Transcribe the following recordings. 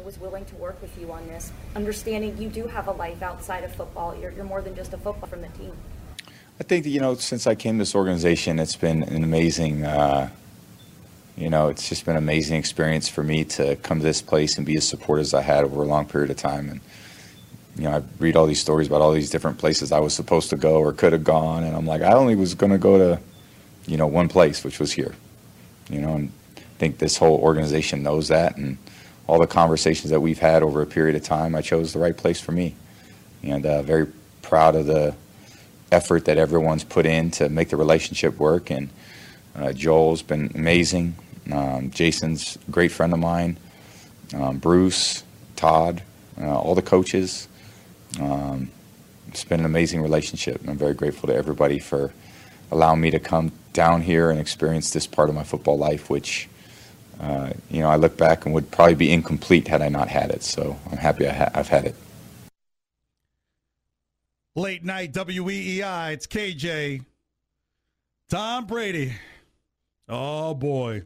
was willing to work with you on this, understanding you do have a life outside of football. You're, you're more than just a football from the team. I think that, you know, since I came to this organization, it's been an amazing, uh, you know, it's just been an amazing experience for me to come to this place and be as supportive as I had over a long period of time. And, you know, I read all these stories about all these different places I was supposed to go or could have gone. And I'm like, I only was going to go to, you know, one place, which was here, you know, and I think this whole organization knows that. And, all the conversations that we've had over a period of time, I chose the right place for me. And uh, very proud of the effort that everyone's put in to make the relationship work. And uh, Joel's been amazing. Um, Jason's a great friend of mine. Um, Bruce, Todd, uh, all the coaches. Um, it's been an amazing relationship. And I'm very grateful to everybody for allowing me to come down here and experience this part of my football life, which uh, you know, I look back and would probably be incomplete had I not had it. So I'm happy I ha- I've had it. Late night WEEI. It's KJ. Tom Brady. Oh boy.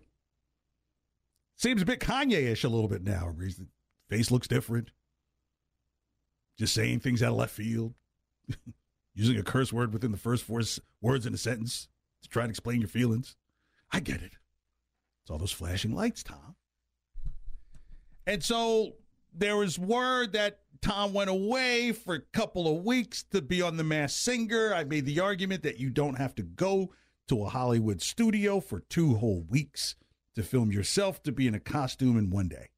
Seems a bit Kanye-ish a little bit now. Face looks different. Just saying things out of left field. Using a curse word within the first four words in a sentence to try and explain your feelings. I get it. It's all those flashing lights, Tom. And so there was word that Tom went away for a couple of weeks to be on The Masked Singer. I made the argument that you don't have to go to a Hollywood studio for two whole weeks to film yourself to be in a costume in one day.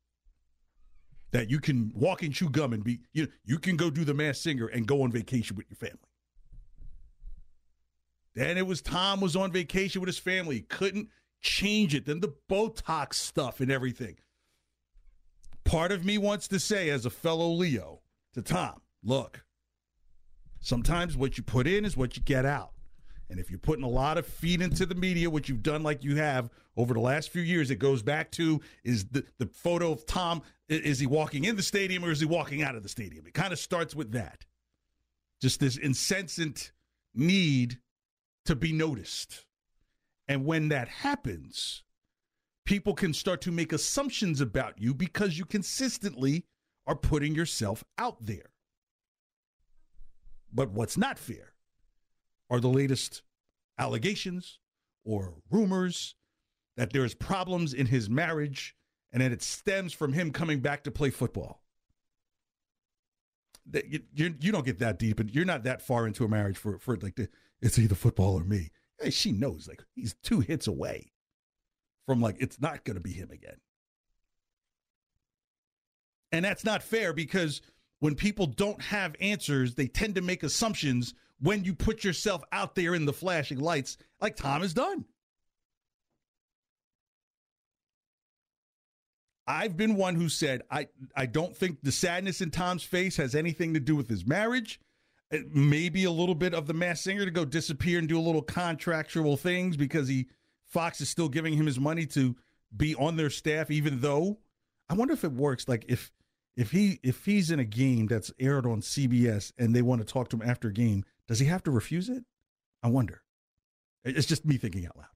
That you can walk and chew gum and be, you know, you can go do The Masked Singer and go on vacation with your family. Then it was Tom was on vacation with his family. He Couldn't change it, then the Botox stuff and everything. Part of me wants to say, as a fellow Leo, to Tom, look, sometimes what you put in is what you get out. And if you're putting a lot of feed into the media, which you've done like you have over the last few years, it goes back to is the, the photo of Tom, is he walking in the stadium or is he walking out of the stadium? It kind of starts with that. Just this incessant need to be noticed. And when that happens, people can start to make assumptions about you because you consistently are putting yourself out there. But what's not fair are the latest allegations or rumors that there's problems in his marriage and that it stems from him coming back to play football. That you, don't get that deep and you're not that far into a marriage for, for like it's either football or me she knows like he's two hits away from like it's not going to be him again. And that's not fair because when people don't have answers, they tend to make assumptions when you put yourself out there in the flashing lights, like Tom has done. I've been one who said I, I don't think the sadness in Tom's face has anything to do with his marriage Uh, maybe a little bit of the Masked Singer to go disappear and do a little contractual things because he Fox is still giving him his money to be on their staff, even though I wonder if it works. Like if if he if he's in a game that's aired on CBS and they want to talk to him after a game, does he have to refuse it? I wonder. It's just me thinking out loud.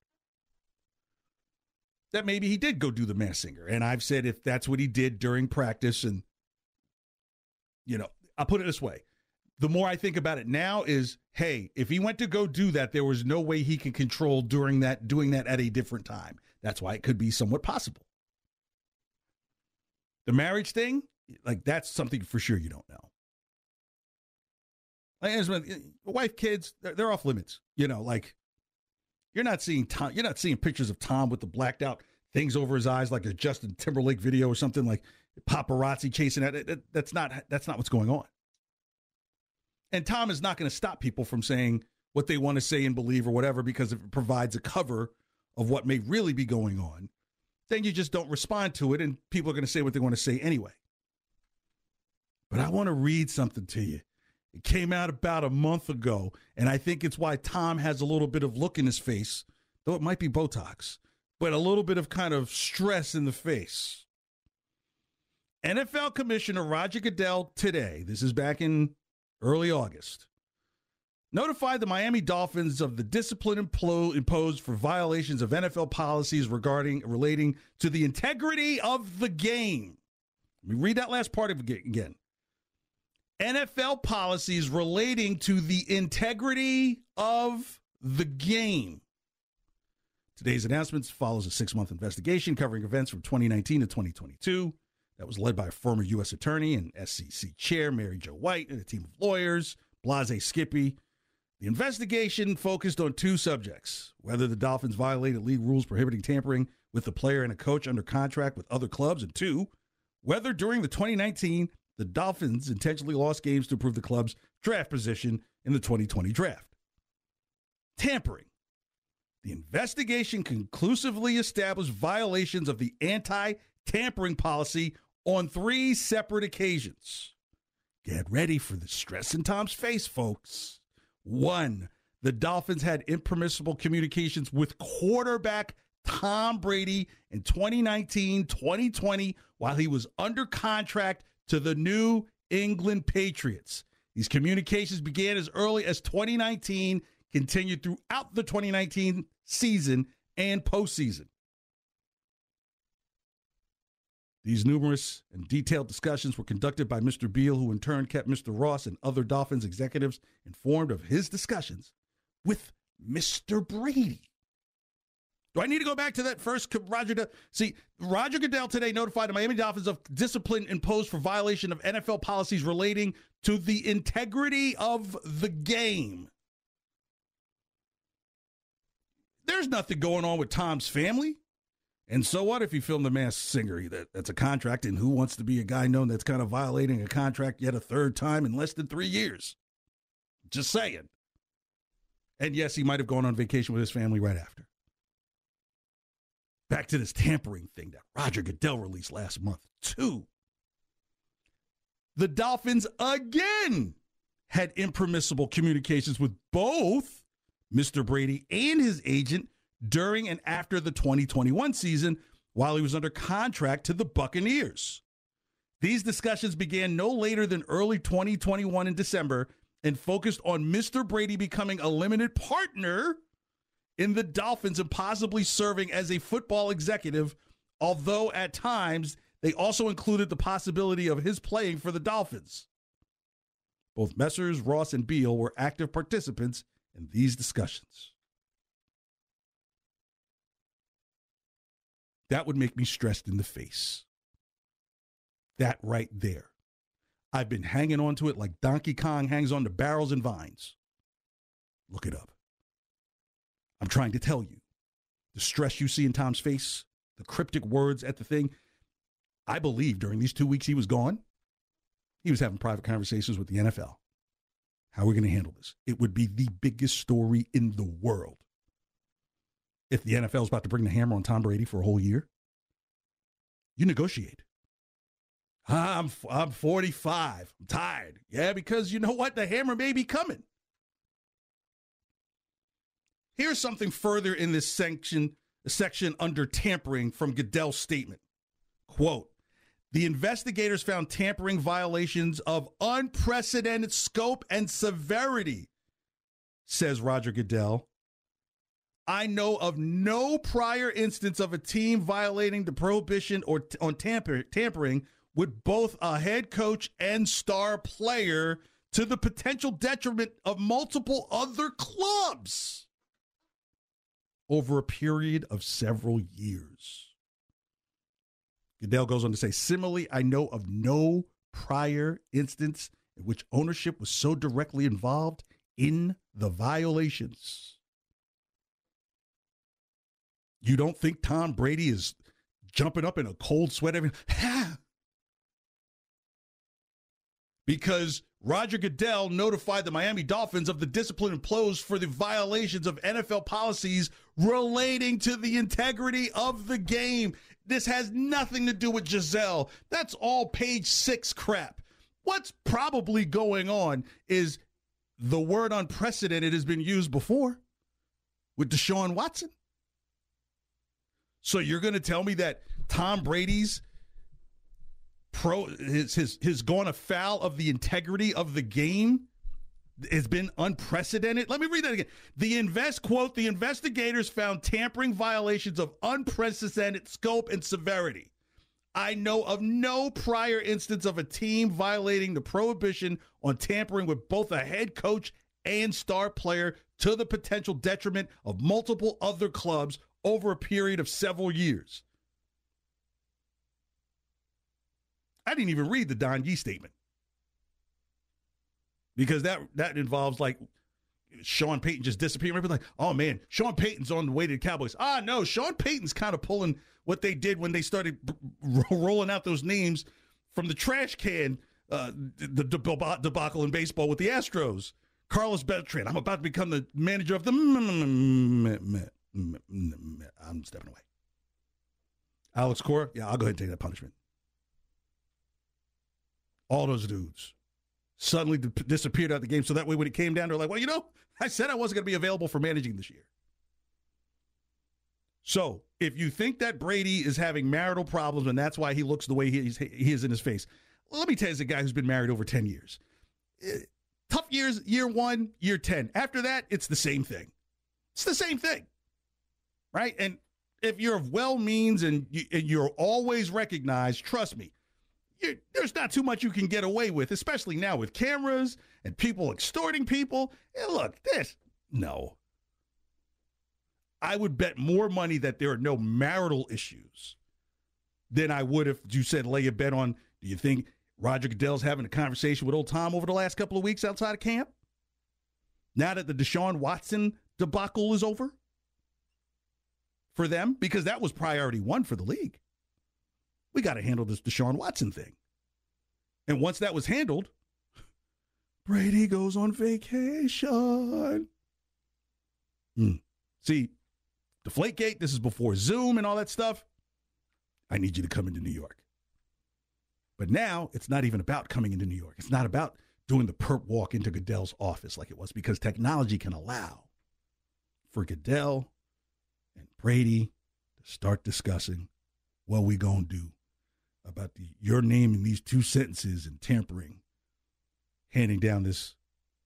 That maybe he did go do the Masked Singer, and I've said if that's what he did during practice, and you know, I'll put it this way: the more I think about it now is, hey, if he went to go do that, there was no way he could control during that doing that at a different time. That's why it could be somewhat possible. The marriage thing, like that's something for sure you don't know. Like, eh, wife, kids, they're, they're off limits. You know, like you're not seeing Tom. You're not seeing pictures of Tom with the blacked out things over his eyes, like a Justin Timberlake video or something like paparazzi chasing at it. That's not that's not what's going on. And Tom is not going to stop people from saying what they want to say and believe or whatever because it provides a cover of what may really be going on. Then you just don't respond to it, and people are going to say what they want to say anyway. But I want to read something to you. It came out about a month ago, and I think it's why Tom has a little bit of look in his face, though it might be Botox, but a little bit of kind of stress in the face. NFL Commissioner Roger Goodell today, this is back in early August, notified the Miami Dolphins of the discipline imposed for violations of NFL policies regarding relating to the integrity of the game. Let me read that last part again. NFL policies relating to the integrity of the game. Today's announcements follows a six-month investigation covering events from 2019 to 2022 that was led by a former U.S. attorney and SEC chair Mary Jo White and a team of lawyers, Blase Skippy. The investigation focused on two subjects whether the Dolphins violated league rules prohibiting tampering with the player and a coach under contract with other clubs, and two, whether during the 2019 the Dolphins intentionally lost games to improve the club's draft position in the 2020 draft. Tampering. The investigation conclusively established violations of the anti tampering policy on three separate occasions. Get ready for the stress in Tom's face, folks. One, the Dolphins had impermissible communications with quarterback Tom Brady in 2019 2020 while he was under contract to the New England Patriots. These communications began as early as 2019, continued throughout the 2019 season and postseason. These numerous and detailed discussions were conducted by Mr. Beal, who in turn kept Mr. Ross and other Dolphins executives informed of his discussions with Mr. Brady. Do I need to go back to that first Roger? Goodell? See, Roger Goodell today notified the Miami Dolphins of discipline imposed for violation of NFL policies relating to the integrity of the game. There's nothing going on with Tom's family. And so what if you film the masked singer? That, that's a contract, and who wants to be a guy known that's kind of violating a contract yet a third time in less than three years? Just saying. And yes, he might have gone on vacation with his family right after. Back to this tampering thing that Roger Goodell released last month. too. the Dolphins again had impermissible communications with both Mr. Brady and his agent during and after the 2021 season while he was under contract to the Buccaneers. These discussions began no later than early 2021 in December and focused on Mr. Brady becoming a limited partner in the Dolphins and possibly serving as a football executive, although at times they also included the possibility of his playing for the Dolphins. Both Messrs. Ross and Beal were active participants in these discussions. That would make me stressed in the face. That right there. I've been hanging on to it like Donkey Kong hangs on to barrels and vines. Look it up. I'm trying to tell you the stress you see in Tom's face, the cryptic words at the thing. I believe during these two weeks he was gone, he was having private conversations with the NFL. How are we going to handle this? It would be the biggest story in the world if the NFL is about to bring the hammer on Tom Brady for a whole year, you negotiate. I'm I'm 45. I'm tired. Yeah, because you know what? The hammer may be coming. Here's something further in this section section under tampering from Goodell's statement. Quote, the investigators found tampering violations of unprecedented scope and severity, says Roger Goodell, I know of no prior instance of a team violating the prohibition or t- on tamper- tampering with both a head coach and star player to the potential detriment of multiple other clubs over a period of several years. Goodell goes on to say, similarly, I know of no prior instance in which ownership was so directly involved in the violations. You don't think Tom Brady is jumping up in a cold sweat every because Roger Goodell notified the Miami Dolphins of the discipline imposed for the violations of NFL policies relating to the integrity of the game. This has nothing to do with Gisele. That's all page six crap. What's probably going on is the word unprecedented has been used before with Deshaun Watson. So you're going to tell me that Tom Brady's pro his his his going afoul of the integrity of the game has been unprecedented. Let me read that again. The invest quote, the investigators found tampering violations of unprecedented scope and severity. I know of no prior instance of a team violating the prohibition on tampering with both a head coach and star player to the potential detriment of multiple other clubs over a period of several years. I didn't even read the Don Yee statement because that that involves like Sean Payton just disappearing. Everybody's like, oh man, Sean Payton's on the way to the Cowboys. Ah, no, Sean Payton's kind of pulling what they did when they started rolling out those names from the trash can, uh, the debacle in baseball with the Astros. Carlos Beltran, I'm about to become the manager of the. I'm stepping away. Alex Cora, yeah, I'll go ahead and take that punishment. All those dudes suddenly disappeared out of the game. So that way, when it came down, they're like, well, you know, I said I wasn't going to be available for managing this year. So if you think that Brady is having marital problems and that's why he looks the way he is, he is in his face, let me tell you, as a guy who's been married over 10 years, eh, tough years, year one, year 10. After that, it's the same thing. It's the same thing, right? And if you're of well means and, you, you're always recognized, trust me, there's not too much you can get away with, especially now with cameras and people extorting people. And look, this, no. I would bet more money that there are no marital issues than I would if you said lay a bet on. Do you think Roger Goodell's having a conversation with old Tom over the last couple of weeks outside of camp? Now that the Deshaun Watson debacle is over for them, because that was priority one for the league we got to handle this Deshaun Watson thing. And once that was handled, Brady goes on vacation. Mm. See, Deflategate, this is before Zoom and all that stuff. I need you to come into New York. But now it's not even about coming into New York. It's not about doing the perp walk into Goodell's office like it was because technology can allow for Goodell and Brady to start discussing what we going to do about the, your name in these two sentences and tampering, handing down this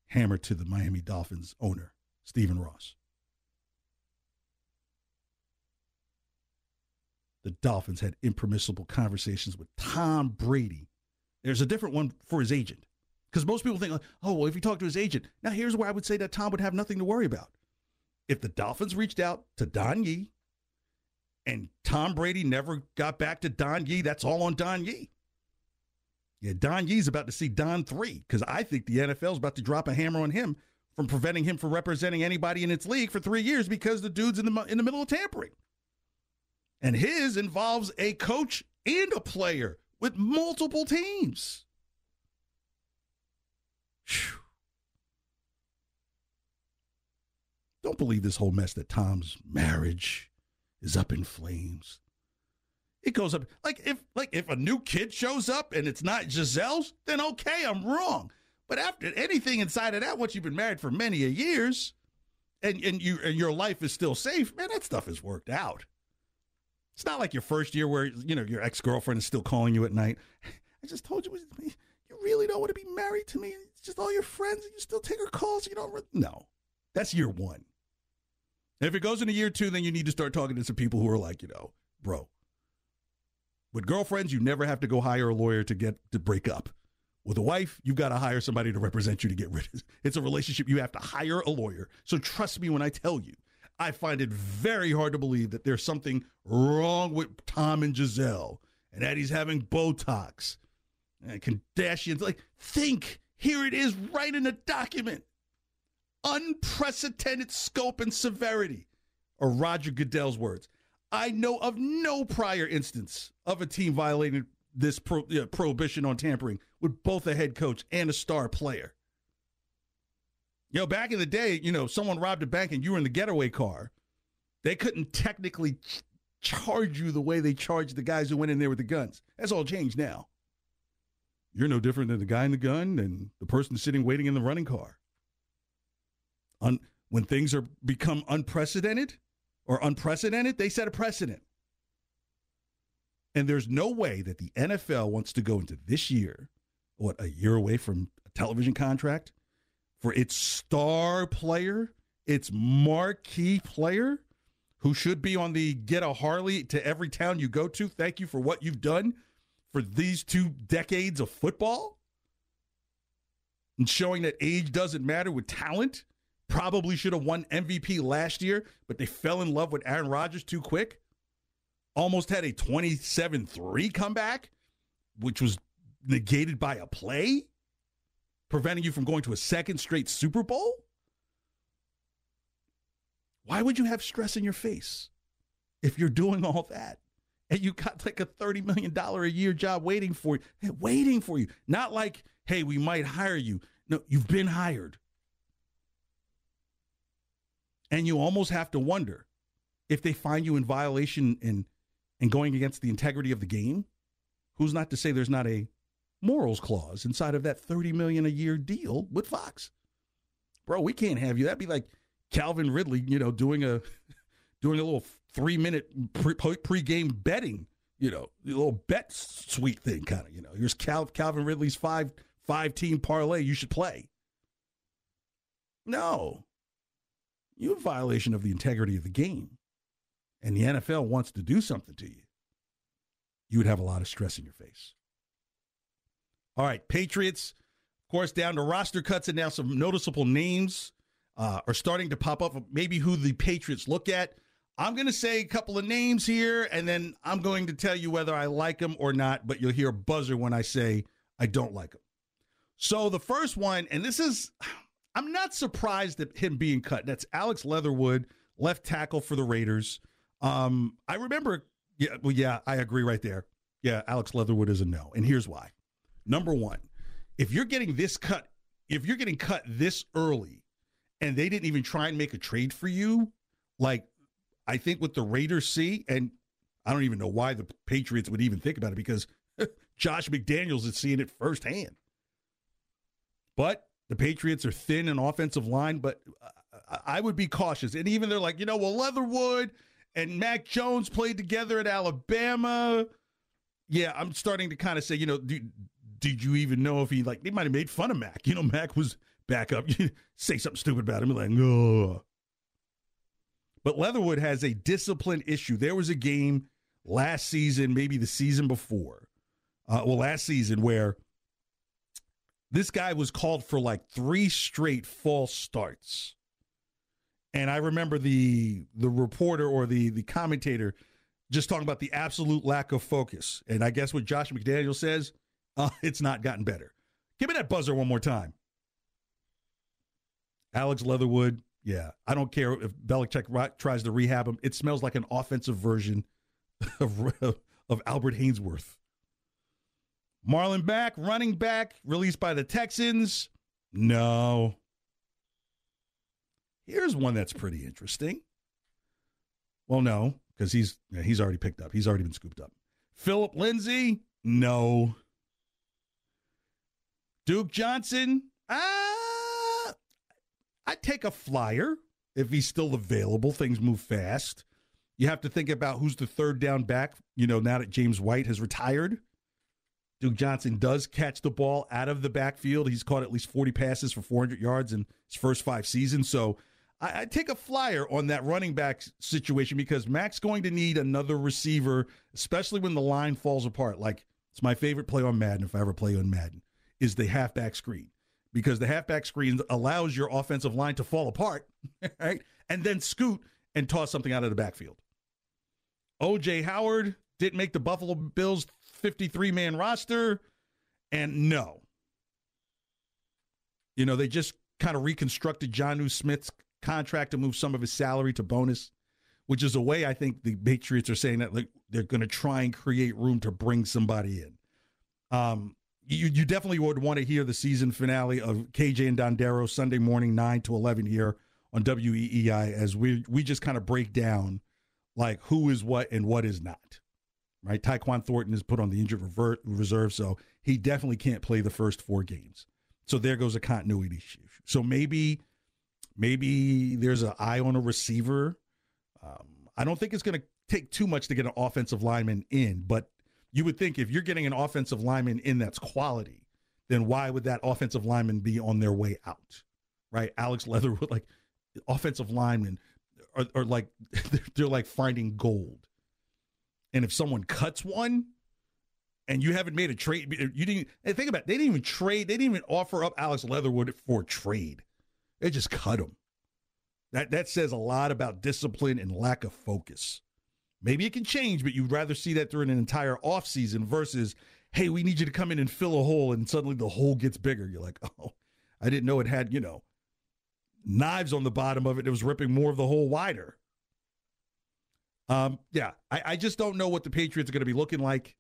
hammer to the Miami Dolphins owner, Stephen Ross. The Dolphins had impermissible conversations with Tom Brady. There's a different one for his agent. Because most people think, oh, well, if you talk to his agent. Now, here's where I would say that Tom would have nothing to worry about. If the Dolphins reached out to Don Yee and Tom Brady never got back to Don Yee. That's all on Don Yee. Yeah, Don Yee's about to see Don 3 because I think the NFL is about to drop a hammer on him from preventing him from representing anybody in its league for three years because the dude's in the, in the middle of tampering. And his involves a coach and a player with multiple teams. Whew. Don't believe this whole mess that Tom's marriage is up in flames. It goes up like if like if a new kid shows up and it's not Gisele's, then okay, I'm wrong. But after anything inside of that, once you've been married for many years, and and you and your life is still safe, man, that stuff is worked out. It's not like your first year where you know your ex girlfriend is still calling you at night. I just told you, you really don't want to be married to me. It's just all your friends, and you still take her calls. You don't. Re-. No, that's year one. If it goes into year two, then you need to start talking to some people who are like, you know, bro. With girlfriends, you never have to go hire a lawyer to get to break up. With a wife, you've got to hire somebody to represent you to get rid of. It's a relationship you have to hire a lawyer. So trust me when I tell you, I find it very hard to believe that there's something wrong with Tom and Gisele and that he's having Botox and Kardashians. Like, think, here it is right in the document. Unprecedented scope and severity are Roger Goodell's words. I know of no prior instance of a team violating this pro, prohibition on tampering with both a head coach and a star player. You know, back in the day, you know, someone robbed a bank and you were in the getaway car. They couldn't technically ch- charge you the way they charged the guys who went in there with the guns. That's all changed now. You're no different than the guy in the gun and the person sitting waiting in the running car. Un- when things are become unprecedented or unprecedented, they set a precedent. And there's no way that the NFL wants to go into this year, what, a year away from a television contract, for its star player, its marquee player, who should be on the get a Harley to every town you go to. Thank you for what you've done for these two decades of football. And showing that age doesn't matter with talent. Probably should have won MVP last year, but they fell in love with Aaron Rodgers too quick almost had a 27 3 comeback, which was negated by a play, preventing you from going to a second straight Super Bowl? Why would you have stress in your face if you're doing all that? And you got like a $30 million a year job waiting for you, waiting for you. Not like, hey, we might hire you. No, you've been hired. And you almost have to wonder if they find you in violation in and going against the integrity of the game, who's not to say there's not a morals clause inside of that 30 million a year deal with Fox? Bro, we can't have you. That'd be like Calvin Ridley, you know, doing a doing a little 3-minute pre, pre-game betting, you know, little bet suite thing kind of, you know. Here's Cal, Calvin Ridley's five five team parlay you should play. No. You have violation of the integrity of the game and the NFL wants to do something to you, you would have a lot of stress in your face. All right, Patriots, of course, down to roster cuts, and now some noticeable names uh, are starting to pop up. Maybe who the Patriots look at. I'm going to say a couple of names here, and then I'm going to tell you whether I like them or not, but you'll hear a buzzer when I say I don't like them. So the first one, and this is, I'm not surprised at him being cut. That's Alex Leatherwood, left tackle for the Raiders. Um, I remember. Yeah, well, yeah, I agree right there. Yeah, Alex Leatherwood is a no, and here's why. Number one, if you're getting this cut, if you're getting cut this early, and they didn't even try and make a trade for you, like I think what the Raiders see, and I don't even know why the Patriots would even think about it because Josh McDaniels is seeing it firsthand. But the Patriots are thin in offensive line, but I would be cautious. And even they're like, you know, well, Leatherwood and Mac Jones played together at Alabama. Yeah, I'm starting to kind of say, you know, do, did you even know if he like they might have made fun of Mac? You know, Mac was back up. Say something stupid about him, like, oh. But Leatherwood has a discipline issue. There was a game last season, maybe the season before, uh, well, last season where this guy was called for like three straight false starts. And I remember the the reporter or the the commentator just talking about the absolute lack of focus. And I guess what Josh McDaniel says, uh, it's not gotten better. Give me that buzzer one more time. Alex Leatherwood, yeah, I don't care if Belichick tries to rehab him. It smells like an offensive version of, of Albert Haynesworth. Marlon Mack, running back, released by the Texans. No. Here's one that's pretty interesting. Well, no, because he's he's already picked up. He's already been scooped up. Phillip Lindsay, no. Duke Johnson, ah, I'd take a flyer if he's still available. Things move fast. You have to think about who's the third down back, you know, now that James White has retired. Duke Johnson does catch the ball out of the backfield. He's caught at least 40 passes for 400 yards in his first five seasons. So I, I take a flyer on that running back situation because Mac's going to need another receiver, especially when the line falls apart. Like it's my favorite play on Madden if I ever play on Madden. is the halfback screen because the halfback screen allows your offensive line to fall apart, right? And then scoot and toss something out of the backfield. OJ Howard didn't make the Buffalo Bills 53 man roster. And no. You know, they just kind of reconstructed Jonnu Smith's contract to move some of his salary to bonus, which is a way I think the Patriots are saying that like they're going to try and create room to bring somebody in. Um, you, you definitely would want to hear the season finale of KJ and Dondero Sunday morning, 9 to 11 here on WEEI as we, we just kind of break down like who is what and what is not. Right? Tyquan Thornton is put on the injured revert, reserve, so he definitely can't play the first four games. So there goes a continuity issue. So maybe maybe there's an eye on a receiver. Um, I don't think it's going to take too much to get an offensive lineman in, but you would think if you're getting an offensive lineman in that's quality, then why would that offensive lineman be on their way out? Right? Alex Leatherwood, like offensive linemen are, are like they're like finding gold. And if someone cuts one and you haven't made a trade, you didn't think about it, they didn't even trade, they didn't even offer up Alex Leatherwood for trade. They just cut him. That that says a lot about discipline and lack of focus. Maybe it can change, but you'd rather see that during an entire offseason versus, hey, we need you to come in and fill a hole, and suddenly the hole gets bigger. You're like, oh, I didn't know it had, you know, knives on the bottom of it. It was ripping more of the hole wider. Um, yeah, I, I just don't know what the Patriots are going to be looking like.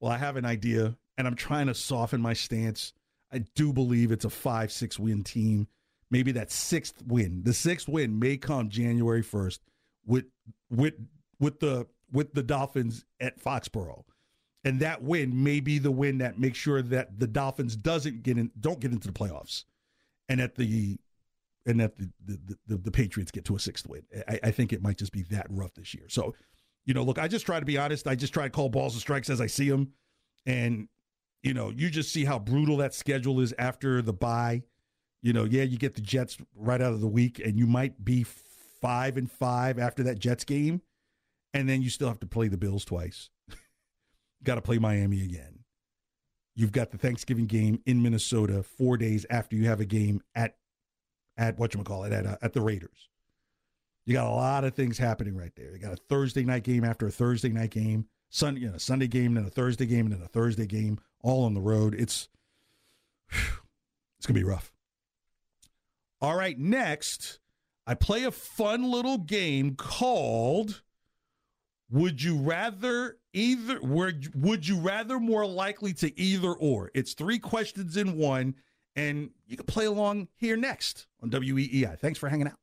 Well, I have an idea, and I'm trying to soften my stance. I do believe it's a five, six win team. Maybe that sixth win. The sixth win may come January 1st with with with the with the Dolphins at Foxborough. And that win may be the win that makes sure that the Dolphins doesn't get in don't get into the playoffs. And at the and that the the, the, the Patriots get to a sixth win. I, I, think it might just be that rough this year. So, you know, look, I just try to be honest. I just try to call balls and strikes as I see them. And, you know, you just see how brutal that schedule is after the bye. You know, yeah, you get the Jets right out of the week, and you might be five and five after that Jets game and then you still have to play the Bills twice. got to play Miami again. You've got the Thanksgiving game in Minnesota four days after you have a game at at what you call it at uh, at the Raiders. You got a lot of things happening right there. You got a Thursday night game after a Thursday night game, Sunday you know, Sunday game, then a Thursday game, and then a Thursday game, all on the road. It's it's gonna be rough. All right, next I play a fun little game called would you rather either would you rather more likely to either or? It's three questions in one, and you can play along here next on WEEI. Thanks for hanging out.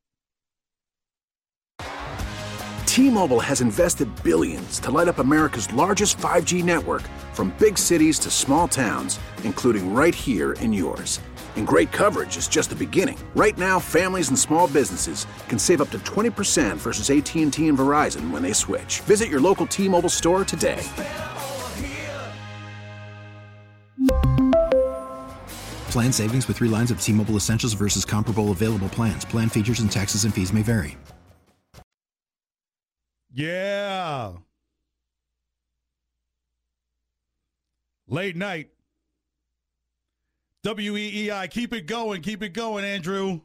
T-Mobile has invested billions to light up America's largest 5G network from big cities to small towns, including right here in yours. And great coverage is just the beginning. Right now, families and small businesses can save up to 20% versus AT&T and Verizon when they switch. Visit your local T-Mobile store today. Plan savings with 3 lines of T-Mobile Essentials versus comparable available plans. Plan features and taxes and fees may vary. Yeah. Late night WEEI, keep it going, keep it going, Andrew.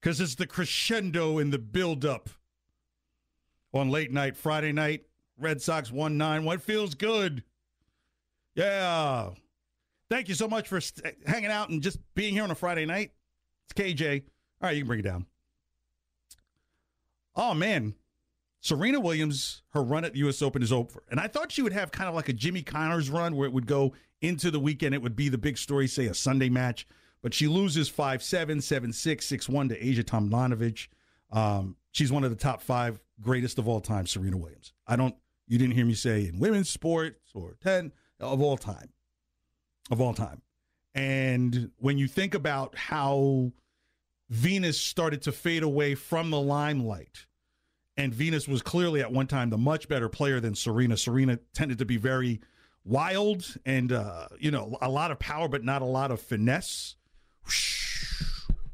Because it's the crescendo in the buildup on late night, Friday night. Red Sox 1 9. What feels good? Yeah. Thank you so much for st- hanging out and just being here on a Friday night. It's KJ. All right, you can bring it down. Oh, man. Serena Williams, her run at the U.S. Open is over. And I thought she would have kind of like a Jimmy Connors run where it would go into the weekend. It would be the big story, say a Sunday match. But she loses 5 7, 7 6, 6 1 to Ajla Tomljanovic. Um, she's one of the top five greatest of all time, Serena Williams. I don't, you didn't hear me say in women's sports or 10 of all time. Of all time. And when you think about how Venus started to fade away from the limelight, and Venus was clearly at one time the much better player than Serena. Serena tended to be very wild and uh, you know a lot of power, but not a lot of finesse.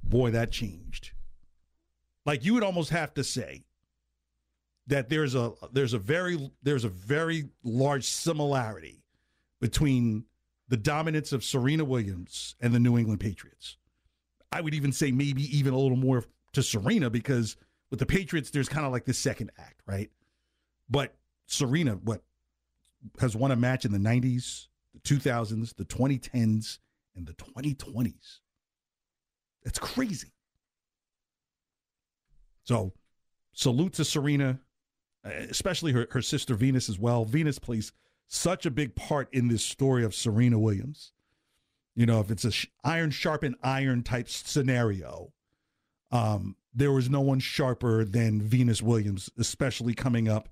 Boy, that changed. Like you would almost have to say that there's a there's a very there's a very large similarity between the dominance of Serena Williams and the New England Patriots. I would even say maybe even a little more to Serena because with the Patriots, there's kind of like this second act, right? But Serena, what has won a match in the 90s, the 2000s, the 2010s, and the 2020s. That's crazy. So, salute to Serena, especially her, her sister Venus as well. Venus plays such a big part in this story of Serena Williams. You know, if it's a sh- iron sharpen iron type scenario, um, there was no one sharper than Venus Williams, especially coming up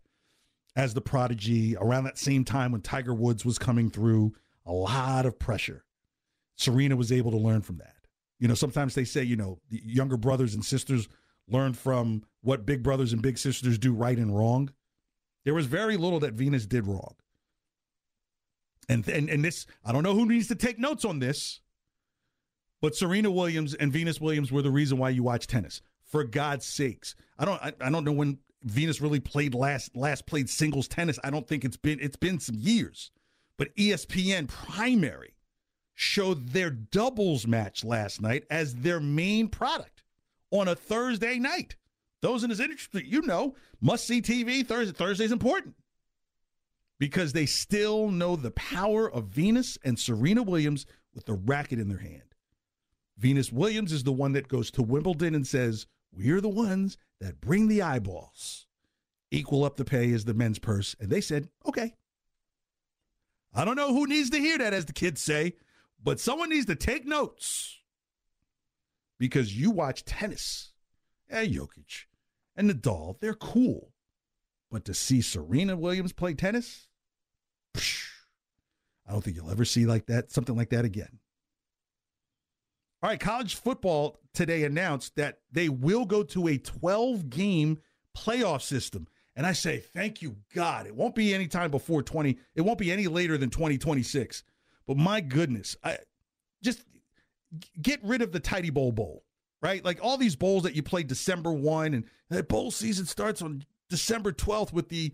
as the prodigy around that same time when Tiger Woods was coming through. A lot of pressure. Serena was able to learn from that. You know, sometimes they say, you know, the younger brothers and sisters learn from what big brothers and big sisters do right and wrong. There was very little that Venus did wrong. And, and and this, I don't know who needs to take notes on this, but Serena Williams and Venus Williams were the reason why you watch tennis. For God's sakes, I don't I, I don't know when Venus really played last last played singles tennis. I don't think it's been it's been some years. But ESPN primary showed their doubles match last night as their main product on a Thursday night. Those in this industry, you know, must see TV. Thursday Thursday's important because they still know the power of Venus and Serena Williams with the racket in their hand. Venus Williams is the one that goes to Wimbledon and says, We're the ones that bring the eyeballs. Equal up the pay as the men's purse. And they said, Okay. I don't know who needs to hear that, as the kids say, but someone needs to take notes because you watch tennis. and Djokovic and Nadal, they're cool. But to see Serena Williams play tennis, I don't think you'll ever see like that, something like that again. All right, college football today announced that they will go to a 12 game playoff system. And I say, thank you, God. It won't be any time before 20, it won't be any later than 2026. But my goodness, I just get rid of the Tidy Bowl Bowl, right? Like all these bowls that you play December 1 and that bowl season starts on December 12th with the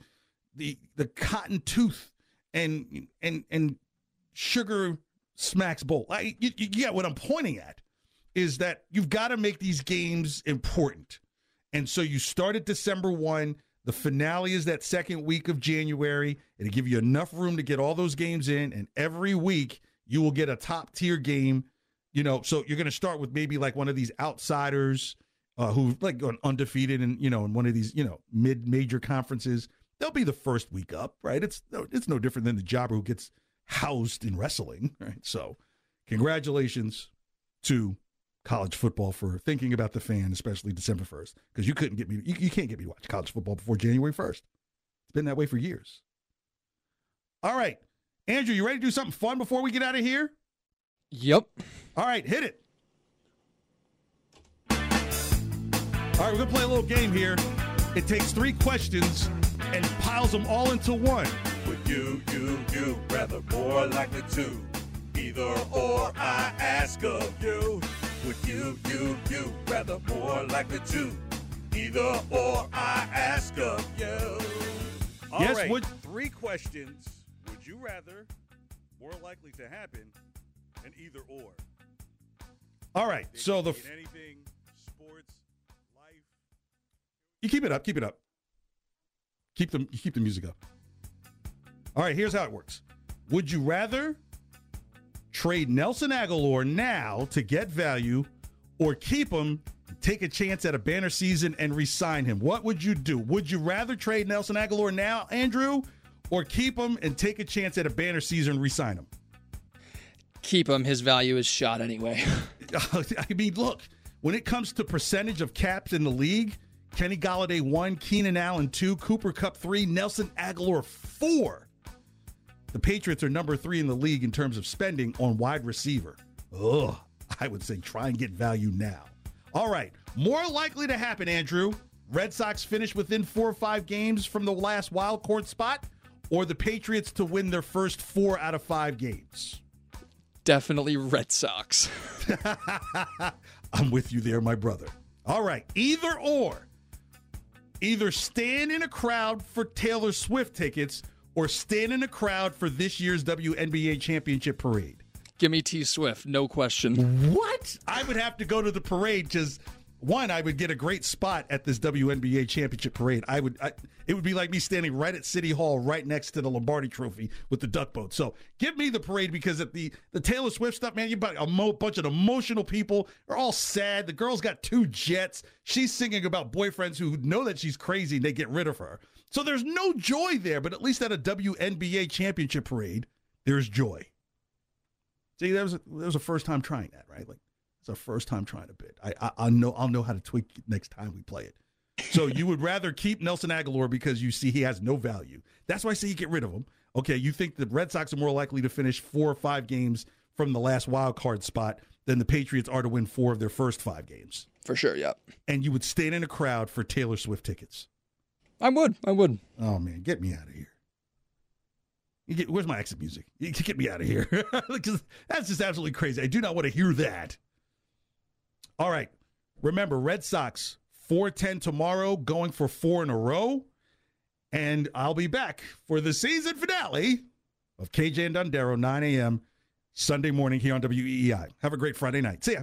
the the cotton tooth and and and sugar smacks bowl. I, you, you get what I'm pointing at is that you've got to make these games important. And so you start at December 1. The finale is that second week of January. It'll give you enough room to get all those games in. And every week you will get a top tier game. You know, so you're going to start with maybe like one of these outsiders uh, who like undefeated and you know in one of these you know mid major conferences. They'll be the first week up, right? It's no, it's no different than the jobber who gets housed in wrestling, right? So, congratulations to college football for thinking about the fan, especially December 1st, because you couldn't get me, you, you, can't get me to watch college football before January 1st. It's been that way for years. All right. Andrew, you ready to do something fun before we get out of here? Yep. All right, hit it. All right, we're going to play a little game here. It takes three questions and piles them all into one. Would you, you, you rather more likely to? Either or I ask of you. Would you, you, you rather more likely to? Either or I ask of you. All Yes, right, would- three questions. Would you rather more likely to happen? And either or. All right, They so the in anything, sports, life. you keep it up, keep it up. Keep the keep the music up. All right, here's how it works. Would you rather trade Nelson Agholor now to get value or keep him, take a chance at a banner season and re-sign him? What would you do? Would you rather trade Nelson Agholor now, Andrew, or keep him and take a chance at a banner season and re-sign him? Keep him. His value is shot anyway. I mean, look, when it comes to percentage of caps in the league, Kenny Golladay one, Keenan Allen two, Cooper Kupp three, Nelson Agholor four. The Patriots are number three in the league in terms of spending on wide receiver. Ugh, I would say try and get value now. All right, more likely to happen, Andrew. Red Sox finish within four or five games from the last wild card spot, or the Patriots to win their first four out of five games. Definitely Red Sox. I'm with you there, my brother. All right, either or. Either stand in a crowd for Taylor Swift tickets or stand in a crowd for this year's WNBA championship parade? Give me T Swift, no question. What? I would have to go to the parade because one, I would get a great spot at this WNBA championship parade. I would, I, it would be like me standing right at City Hall, right next to the Lombardi Trophy with the duck boat. So give me the parade because at the the Taylor Swift stuff, man, you got a mo- bunch of emotional people. They're all sad. The girl's got two jets. She's singing about boyfriends who know that she's crazy and they get rid of her. So there's no joy there. But at least at a WNBA championship parade, there's joy. See, that was a, that was a first time trying that, right? Like it's our first time trying a bid. I, I I know I'll know how to tweak it next time we play it. So you would rather keep Nelson Agholor because you see he has no value. That's why I say you get rid of him. Okay, you think the Red Sox are more likely to finish four or five games from the last wild card spot than the Patriots are to win four of their first five games. For sure, yeah. And you would stand in a crowd for Taylor Swift tickets. I would. I would. Oh man, get me out of here. You get, where's my exit music? You get me out of here because that's just absolutely crazy. I do not want to hear that. All right, remember Red Sox four ten tomorrow, going for four in a row, and I'll be back for the season finale of KJ and Dundero 9 a.m. Sunday morning here on WEEI. Have a great Friday night. See ya.